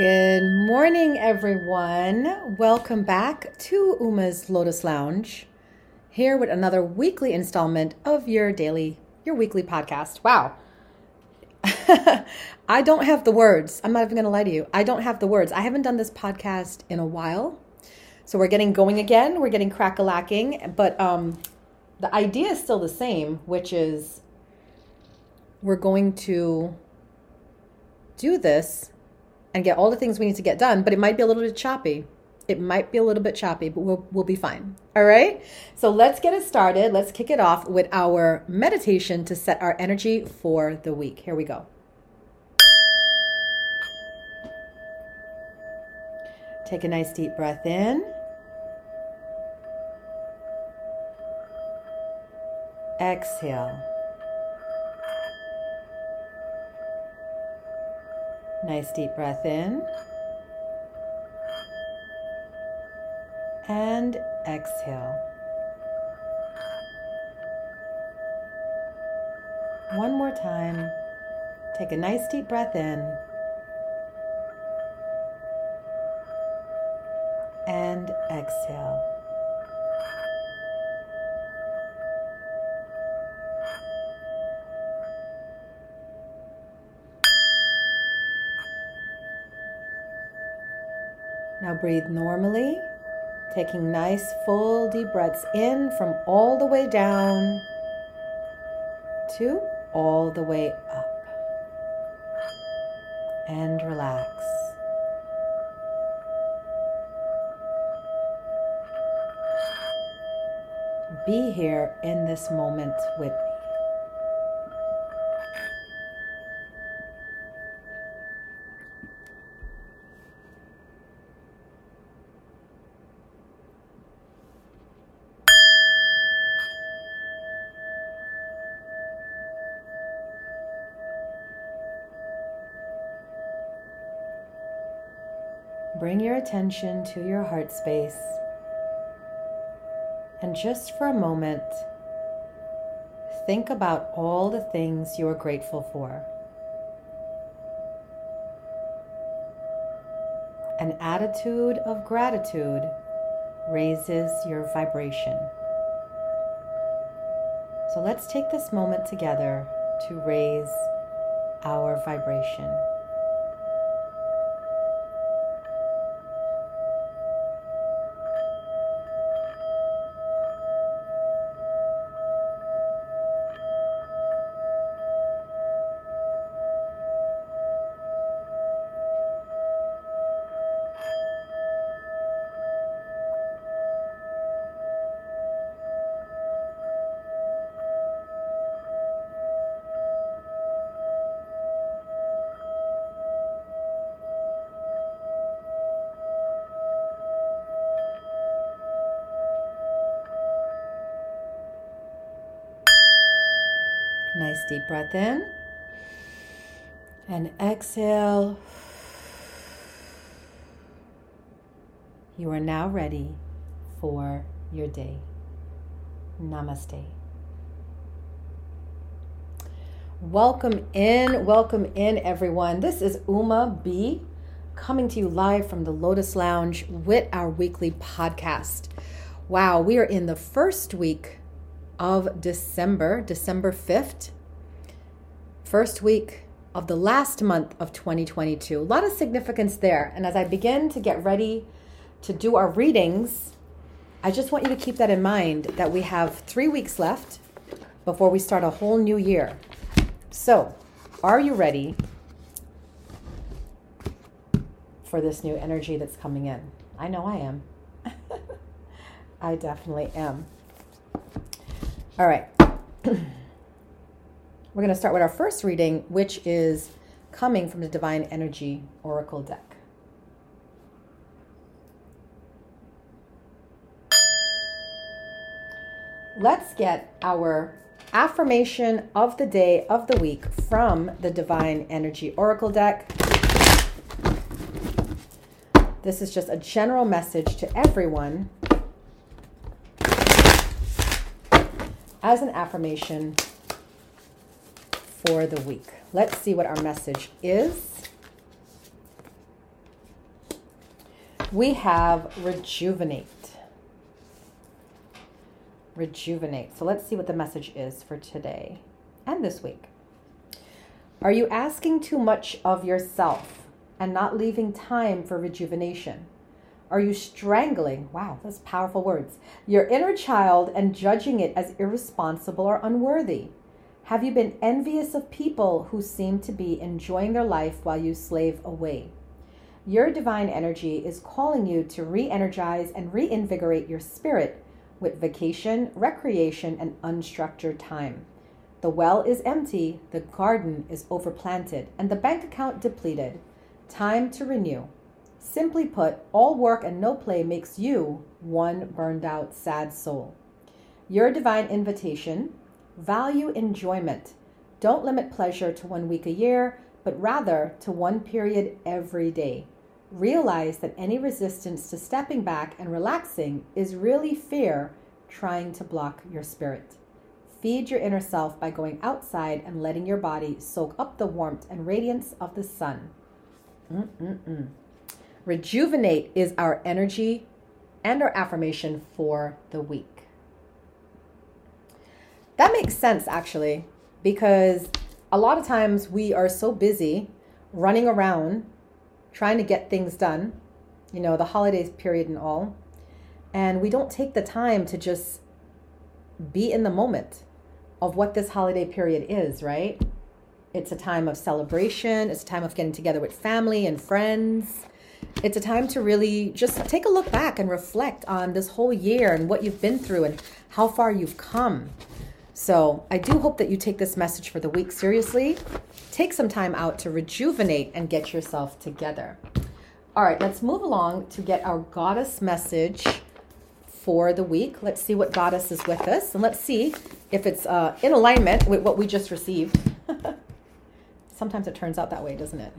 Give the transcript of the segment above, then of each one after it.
Good morning, everyone. Welcome back to Uma's Lotus Lounge. Here with another weekly installment of your daily, your weekly podcast. Wow. I don't have the words. I'm not even going to lie to you. I don't have the words. I haven't done this podcast in a while. So we're getting going again. We're getting crack a lacking. But um, the idea is still the same, which is we're going to do this and get all the things we need to get done, but it might be a little bit choppy. It might be a little bit choppy, but we'll, we'll be fine. All right? So let's get it started. Let's kick it off with our meditation to set our energy for the week. Here we go. Take a nice deep breath in. Exhale. Nice deep breath in. And exhale. One more time. Take a nice deep breath in. Now breathe normally, taking nice full deep breaths in from all the way down to all the way up. And relax. Be here in this moment with Bring your attention to your heart space. And just for a moment, think about all the things you are grateful for. An attitude of gratitude raises your vibration. So let's take this moment together to raise our vibration. Deep breath in. And exhale. You are now ready for your day. Namaste. Welcome in, welcome in, everyone. This is Uma B coming to you live from the Lotus Lounge with our weekly podcast. Wow, we are in the first week of December, December 5th, first week of the last month of 2022. A lot of significance there. And as I begin to get ready to do our readings, I just want you to keep that in mind that we have three weeks left before we start a whole new year. So, are you ready for this new energy that's coming in? I know I am. I definitely am. All right. We're going to start with our first reading, which is coming from the Divine Energy Oracle deck. Let's get our affirmation of the day of the week from the Divine Energy Oracle deck. This is just a general message to everyone as an affirmation for the week. Let's see what our message is. we have rejuvenate. Rejuvenate. So let's see what the message is for today and this week. Are you asking too much of yourself and not leaving time for rejuvenation? Are you strangling, wow, that's powerful words, your inner child and judging it as irresponsible or unworthy? Have you been envious of people who seem to be enjoying their life while you slave away? Your divine energy is calling you to re energize and reinvigorate your spirit with vacation, recreation, and unstructured time. The well is empty, the garden is overplanted, and the bank account depleted. Time to renew. Simply put, all work and no play makes you one burned out, sad soul. Your divine invitation value enjoyment. Don't limit pleasure to one week a year, but rather to one period every day. Realize that any resistance to stepping back and relaxing is really fear trying to block your spirit. Feed your inner self by going outside and letting your body soak up the warmth and radiance of the sun. Mm-mm-mm. Rejuvenate is our energy and our affirmation for the week. That makes sense, actually, because a lot of times we are so busy running around trying to get things done, you know, the holidays period and all, and we don't take the time to just be in the moment of what this holiday period is, right? It's a time of celebration, it's a time of getting together with family and friends it's a time to really just take a look back and reflect on this whole year and what you've been through and how far you've come. So, I do hope that you take this message for the week seriously. Take some time out to rejuvenate and get yourself together. All right, let's move along to get our goddess message for the week. Let's see what goddess is with us and let's see if it's uh, in alignment with what we just received. Sometimes it turns out that way, doesn't it?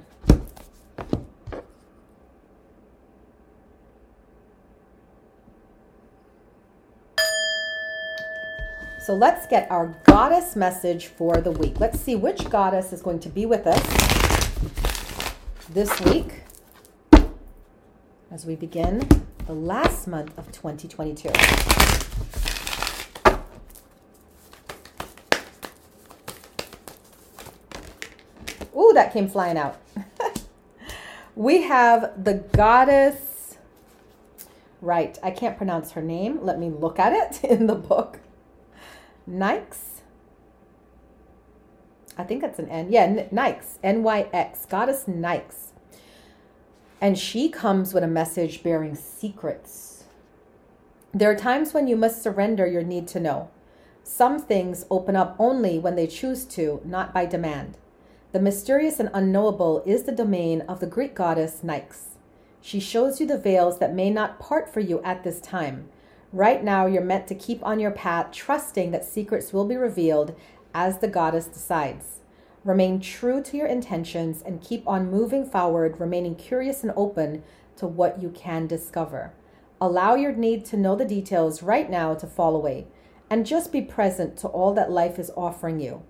So let's get our goddess message for the week. Let's see which goddess is going to be with us this week as we begin the last month of 2022. Ooh, that came flying out. we have the goddess. Right, I can't pronounce her name. Let me look at it in the book. Nyx. I think that's an N. Yeah, Nike's N Y X. Goddess Nikes. And she comes with a message bearing secrets. There are times when you must surrender your need to know. Some things open up only when they choose to, not by demand. The mysterious and unknowable is the domain of the Greek goddess Nyx. She shows you the veils that may not part for you at this time Right now, you're meant to keep on your path, trusting that secrets will be revealed as the goddess decides. Remain true to your intentions and keep on moving forward, remaining curious and open to what you can discover. Allow your need to know the details right now to fall away, and just be present to all that life is offering you.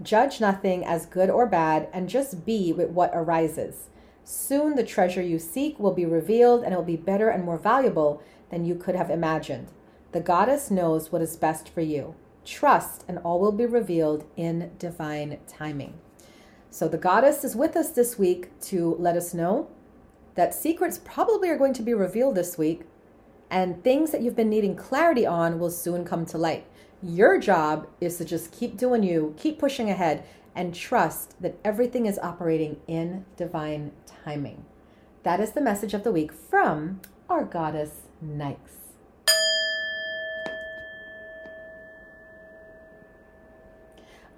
Judge nothing as good or bad, and just be with what arises. Soon the treasure you seek will be revealed, and it will be better and more valuable than you could have imagined. The goddess knows what is best for you. Trust, and all will be revealed in divine timing. So, the goddess is with us this week to let us know that secrets probably are going to be revealed this week, and things that you've been needing clarity on will soon come to light. Your job is to just keep doing you, keep pushing ahead, and trust that everything is operating in divine timing. That is the message of the week from our goddess Nyx.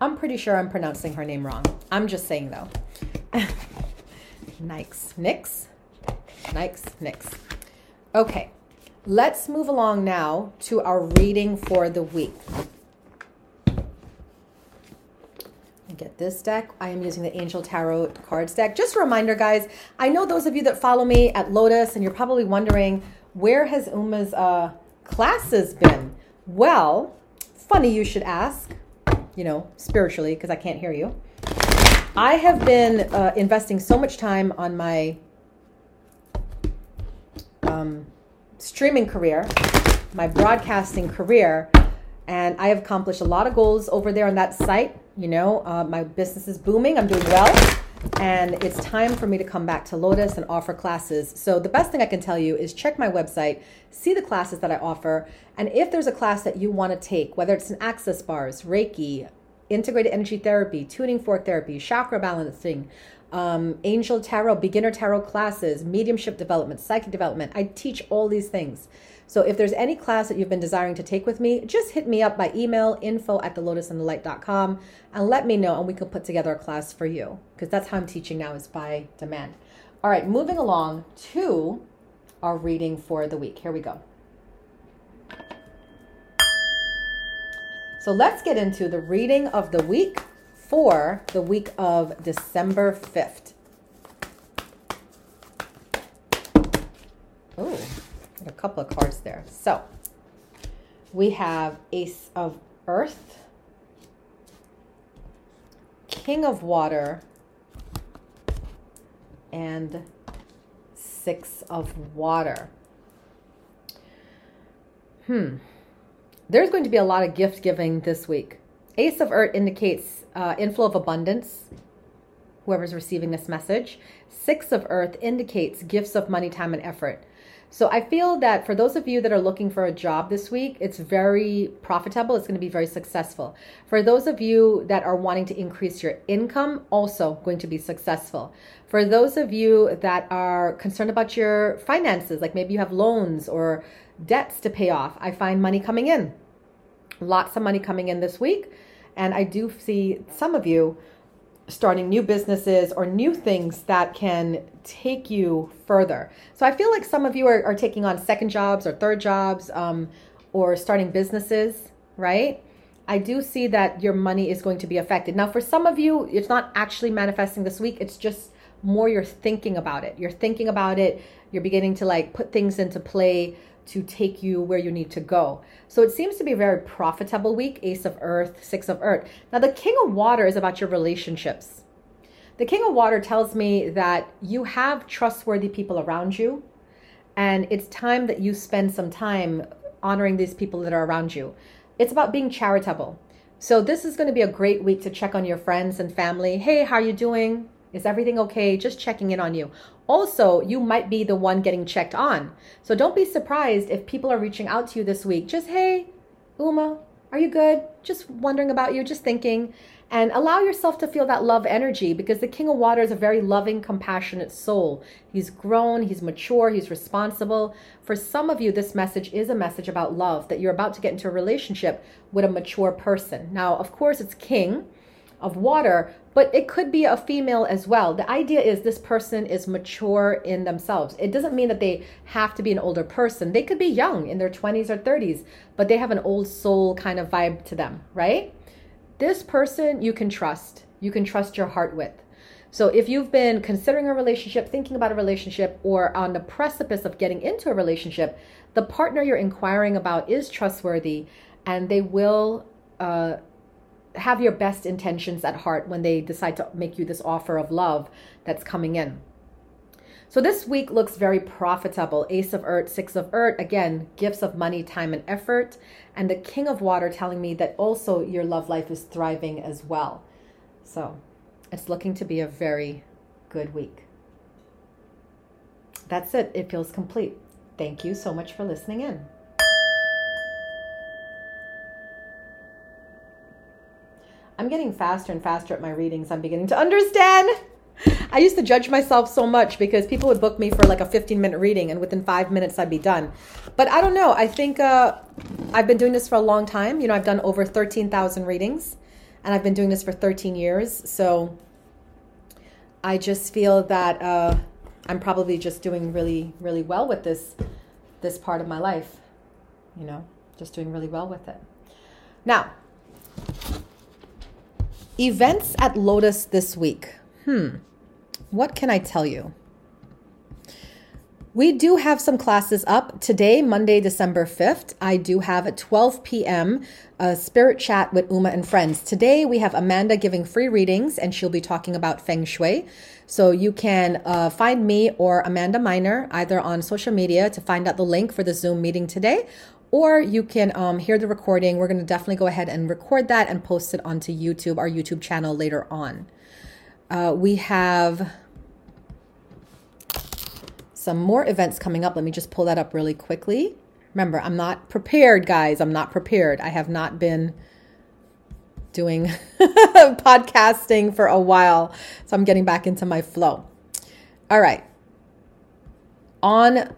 I'm pretty sure I'm pronouncing her name wrong. I'm just saying though. Nyx. Nyx? Nyx. Nyx. Okay, let's move along now to our reading for the week. Get this deck. I am using the Angel Tarot cards deck. Just a reminder, guys, I know those of you that follow me at Lotus and you're probably wondering, where has Uma's uh, classes been? Well, funny you should ask, you know, spiritually, because I can't hear you. I have been uh, investing so much time on my um, streaming career, my broadcasting career, and I have accomplished a lot of goals over there on that site. You know, uh, my business is booming. I'm doing well. And it's time for me to come back to Lotus and offer classes. So, the best thing I can tell you is check my website, see the classes that I offer. And if there's a class that you want to take, whether it's an access bars, Reiki, integrated energy therapy, tuning fork therapy, chakra balancing, um, angel tarot, beginner tarot classes, mediumship development, psychic development. I teach all these things. So if there's any class that you've been desiring to take with me, just hit me up by email, info at thelotusandthelight.com, and let me know, and we can put together a class for you. Because that's how I'm teaching now is by demand. All right, moving along to our reading for the week. Here we go. So let's get into the reading of the week for the week of December 5th. Oh, a couple of cards there. So we have Ace of Earth, King of Water, and Six of Water. Hmm. There's going to be a lot of gift giving this week. Ace of Earth indicates uh, inflow of abundance, whoever's receiving this message. Six of Earth indicates gifts of money, time, and effort. So I feel that for those of you that are looking for a job this week, it's very profitable. It's going to be very successful. For those of you that are wanting to increase your income, also going to be successful. For those of you that are concerned about your finances, like maybe you have loans or debts to pay off, I find money coming in. Lots of money coming in this week. And I do see some of you starting new businesses or new things that can take you further. So I feel like some of you are, are taking on second jobs or third jobs um, or starting businesses, right? I do see that your money is going to be affected. Now, for some of you, it's not actually manifesting this week, it's just more you're thinking about it. You're thinking about it, you're beginning to like put things into play to take you where you need to go. So it seems to be a very profitable week. Ace of Earth, Six of Earth. Now, the King of Water is about your relationships. The King of Water tells me that you have trustworthy people around you, and it's time that you spend some time honoring these people that are around you. It's about being charitable. So this is going to be a great week to check on your friends and family. Hey, how are you doing? Is everything okay? Just checking in on you. Also, you might be the one getting checked on. So don't be surprised if people are reaching out to you this week. Just, hey, Uma, are you good? Just wondering about you, just thinking. And allow yourself to feel that love energy because the King of Water is a very loving, compassionate soul. He's grown, he's mature, he's responsible. For some of you, this message is a message about love, that you're about to get into a relationship with a mature person. Now, of course, it's King of water, but it could be a female as well. The idea is this person is mature in themselves. It doesn't mean that they have to be an older person. They could be young in their 20s or 30s, but they have an old soul kind of vibe to them, right? This person you can trust. You can trust your heart with. So if you've been considering a relationship, thinking about a relationship, or on the precipice of getting into a relationship, the partner you're inquiring about is trustworthy and they will uh, have your best intentions at heart when they decide to make you this offer of love that's coming in. So this week looks very profitable. Ace of Earth, Six of Earth, again, gifts of money, time, and effort. And the King of Water telling me that also your love life is thriving as well. So it's looking to be a very good week. That's it. It feels complete. Thank you so much for listening in. I'm getting faster and faster at my readings. I'm beginning to understand. I used to judge myself so much because people would book me for like a 15 minute reading and within five minutes I'd be done. But I don't know. I think uh, I've been doing this for a long time. You know, I've done over 13,000 readings and I've been doing this for 13 years. So I just feel that uh, I'm probably just doing really, really well with this, this part of my life. You know, just doing really well with it. Now, Events at Lotus this week. Hmm. What can I tell you? We do have some classes up today, Monday, December 5th. I do have at 12 p.m. a spirit chat with Uma and friends. Today we have Amanda giving free readings and she'll be talking about feng shui. So you can uh, find me or Amanda Miner either on social media to find out the link for the Zoom meeting today, or you can um, hear the recording. We're going to definitely go ahead and record that and post it onto YouTube, our YouTube channel later on. Uh, we have some more events coming up. Let me just pull that up really quickly. Remember, I'm not prepared, guys. I'm not prepared. I have not been doing podcasting for a while, so I'm getting back into my flow. All right. On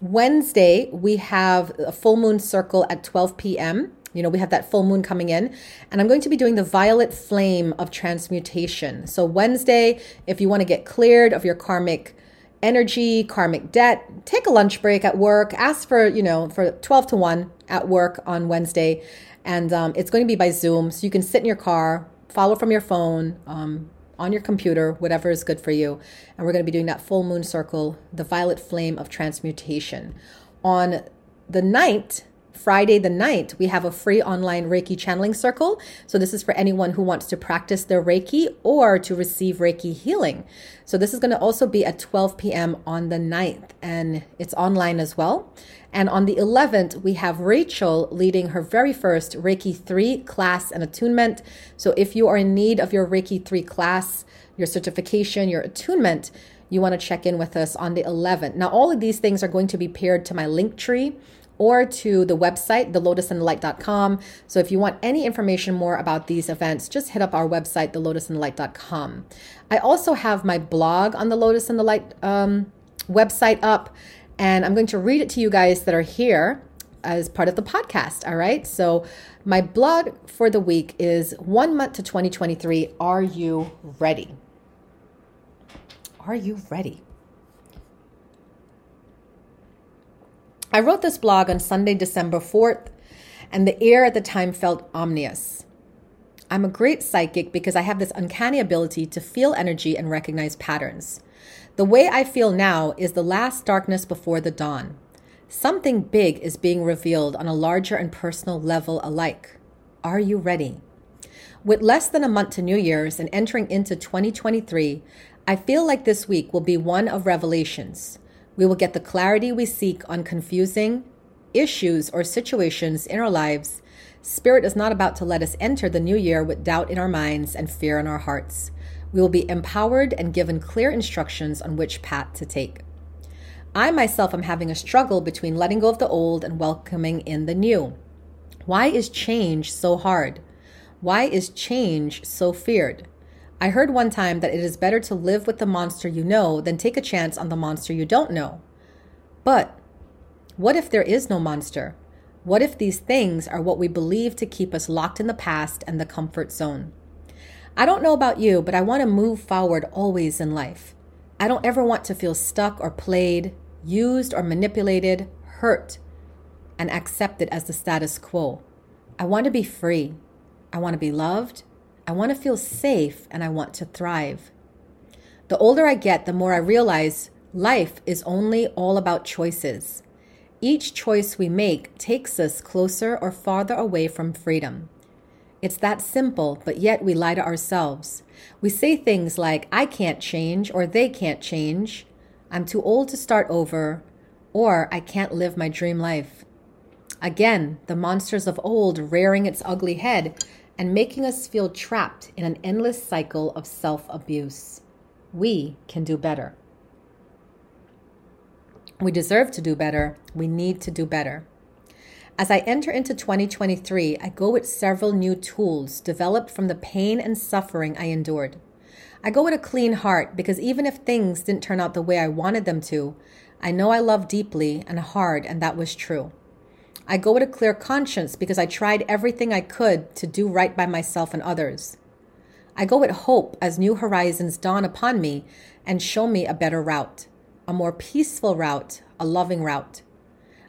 Wednesday, we have a full moon circle at 12 p.m. You know, we have that full moon coming in, and I'm going to be doing the violet flame of transmutation. So, Wednesday, if you want to get cleared of your karmic energy, karmic debt, take a lunch break at work, ask for, you know, for 12 to 1 at work on Wednesday. And um, it's going to be by Zoom. So you can sit in your car, follow from your phone, um, on your computer, whatever is good for you. And we're going to be doing that full moon circle, the violet flame of transmutation. On the night, Friday the 9th, we have a free online Reiki channeling circle. So, this is for anyone who wants to practice their Reiki or to receive Reiki healing. So, this is going to also be at 12 p.m. on the 9th, and it's online as well. And on the 11th, we have Rachel leading her very first Reiki 3 class and attunement. So, if you are in need of your Reiki 3 class, your certification, your attunement, you want to check in with us on the 11th. Now, all of these things are going to be paired to my link tree or to the website, thelotusandthelight.com. So if you want any information more about these events, just hit up our website, thelotusandthelight.com. I also have my blog on the Lotus and the Light um, website up, and I'm going to read it to you guys that are here as part of the podcast. All right. So my blog for the week is one month to 2023. Are you ready? Are you ready? I wrote this blog on Sunday, December 4th, and the air at the time felt ominous. I'm a great psychic because I have this uncanny ability to feel energy and recognize patterns. The way I feel now is the last darkness before the dawn. Something big is being revealed on a larger and personal level alike. Are you ready? With less than a month to New Year's and entering into 2023, I feel like this week will be one of revelations. We will get the clarity we seek on confusing issues or situations in our lives. Spirit is not about to let us enter the new year with doubt in our minds and fear in our hearts. We will be empowered and given clear instructions on which path to take. I myself am having a struggle between letting go of the old and welcoming in the new. Why is change so hard? Why is change so feared? I heard one time that it is better to live with the monster you know than take a chance on the monster you don't know. But what if there is no monster? What if these things are what we believe to keep us locked in the past and the comfort zone? I don't know about you, but I want to move forward always in life. I don't ever want to feel stuck or played, used or manipulated, hurt, and accepted as the status quo. I want to be free. I want to be loved. I want to feel safe and I want to thrive. The older I get, the more I realize life is only all about choices. Each choice we make takes us closer or farther away from freedom. It's that simple, but yet we lie to ourselves. We say things like, I can't change, or they can't change, I'm too old to start over, or I can't live my dream life. Again, the monsters of old rearing its ugly head and making us feel trapped in an endless cycle of self abuse. We can do better. We deserve to do better. We need to do better. As I enter into 2023, I go with several new tools developed from the pain and suffering I endured. I go with a clean heart because even if things didn't turn out the way I wanted them to, I know I love deeply and hard, and that was true. I go with a clear conscience because I tried everything I could to do right by myself and others. I go with hope as new horizons dawn upon me and show me a better route, a more peaceful route, a loving route.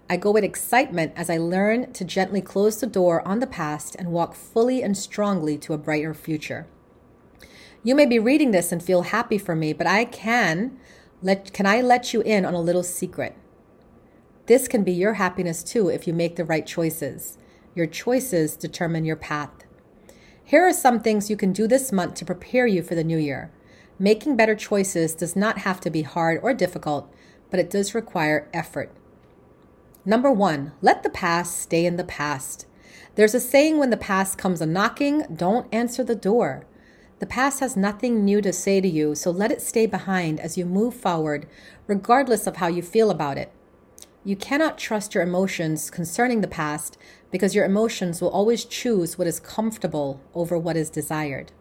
I go with excitement as I learn to gently close the door on the past and walk fully and strongly to a brighter future. You may be reading this and feel happy for me, but I can Let, can I let you in on a little secret? This can be your happiness too if you make the right choices. Your choices determine your path. Here are some things you can do this month to prepare you for the new year. Making better choices does not have to be hard or difficult, but it does require effort. Number one, let the past stay in the past. There's a saying when the past comes a knocking, don't answer the door. The past has nothing new to say to you, so let it stay behind as you move forward, regardless of how you feel about it. You cannot trust your emotions concerning the past because your emotions will always choose what is comfortable over what is desired.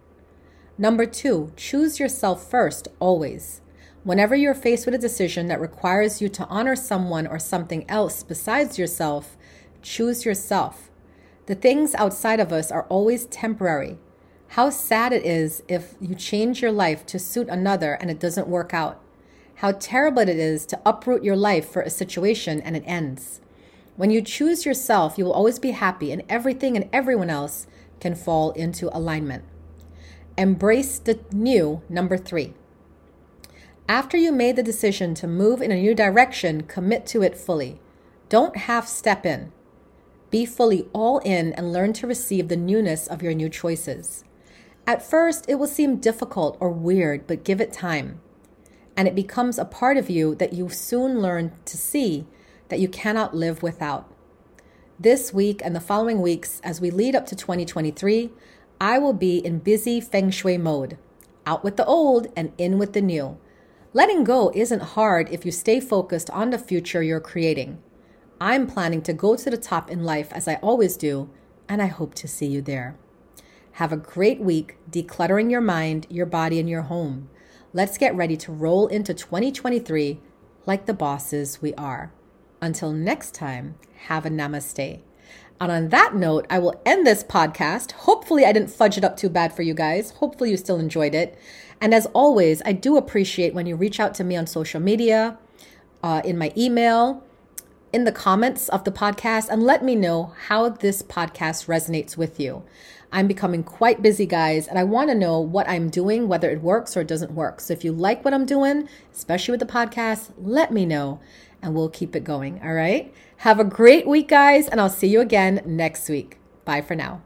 Number two, choose yourself first, always. Whenever you're faced with a decision that requires you to honor someone or something else besides yourself, choose yourself. The things outside of us are always temporary. How sad it is if you change your life to suit another and it doesn't work out. How terrible it is to uproot your life for a situation and it ends. When you choose yourself, you will always be happy, and everything and everyone else can fall into alignment. Embrace the new, number three. After you made the decision to move in a new direction, commit to it fully. Don't half step in. Be fully all in and learn to receive the newness of your new choices. At first, it will seem difficult or weird, but give it time. And it becomes a part of you that you soon learn to see that you cannot live without. This week and the following weeks, as we lead up to 2023, I will be in busy feng shui mode out with the old and in with the new. Letting go isn't hard if you stay focused on the future you're creating. I'm planning to go to the top in life as I always do, and I hope to see you there. Have a great week decluttering your mind, your body, and your home. Let's get ready to roll into 2023 like the bosses we are. Until next time, have a namaste. And on that note, I will end this podcast. Hopefully, I didn't fudge it up too bad for you guys. Hopefully, you still enjoyed it. And as always, I do appreciate when you reach out to me on social media, uh, in my email, in the comments of the podcast, and let me know how this podcast resonates with you. I'm becoming quite busy, guys, and I want to know what I'm doing, whether it works or it doesn't work. So if you like what I'm doing, especially with the podcast, let me know and we'll keep it going. All right. Have a great week, guys, and I'll see you again next week. Bye for now.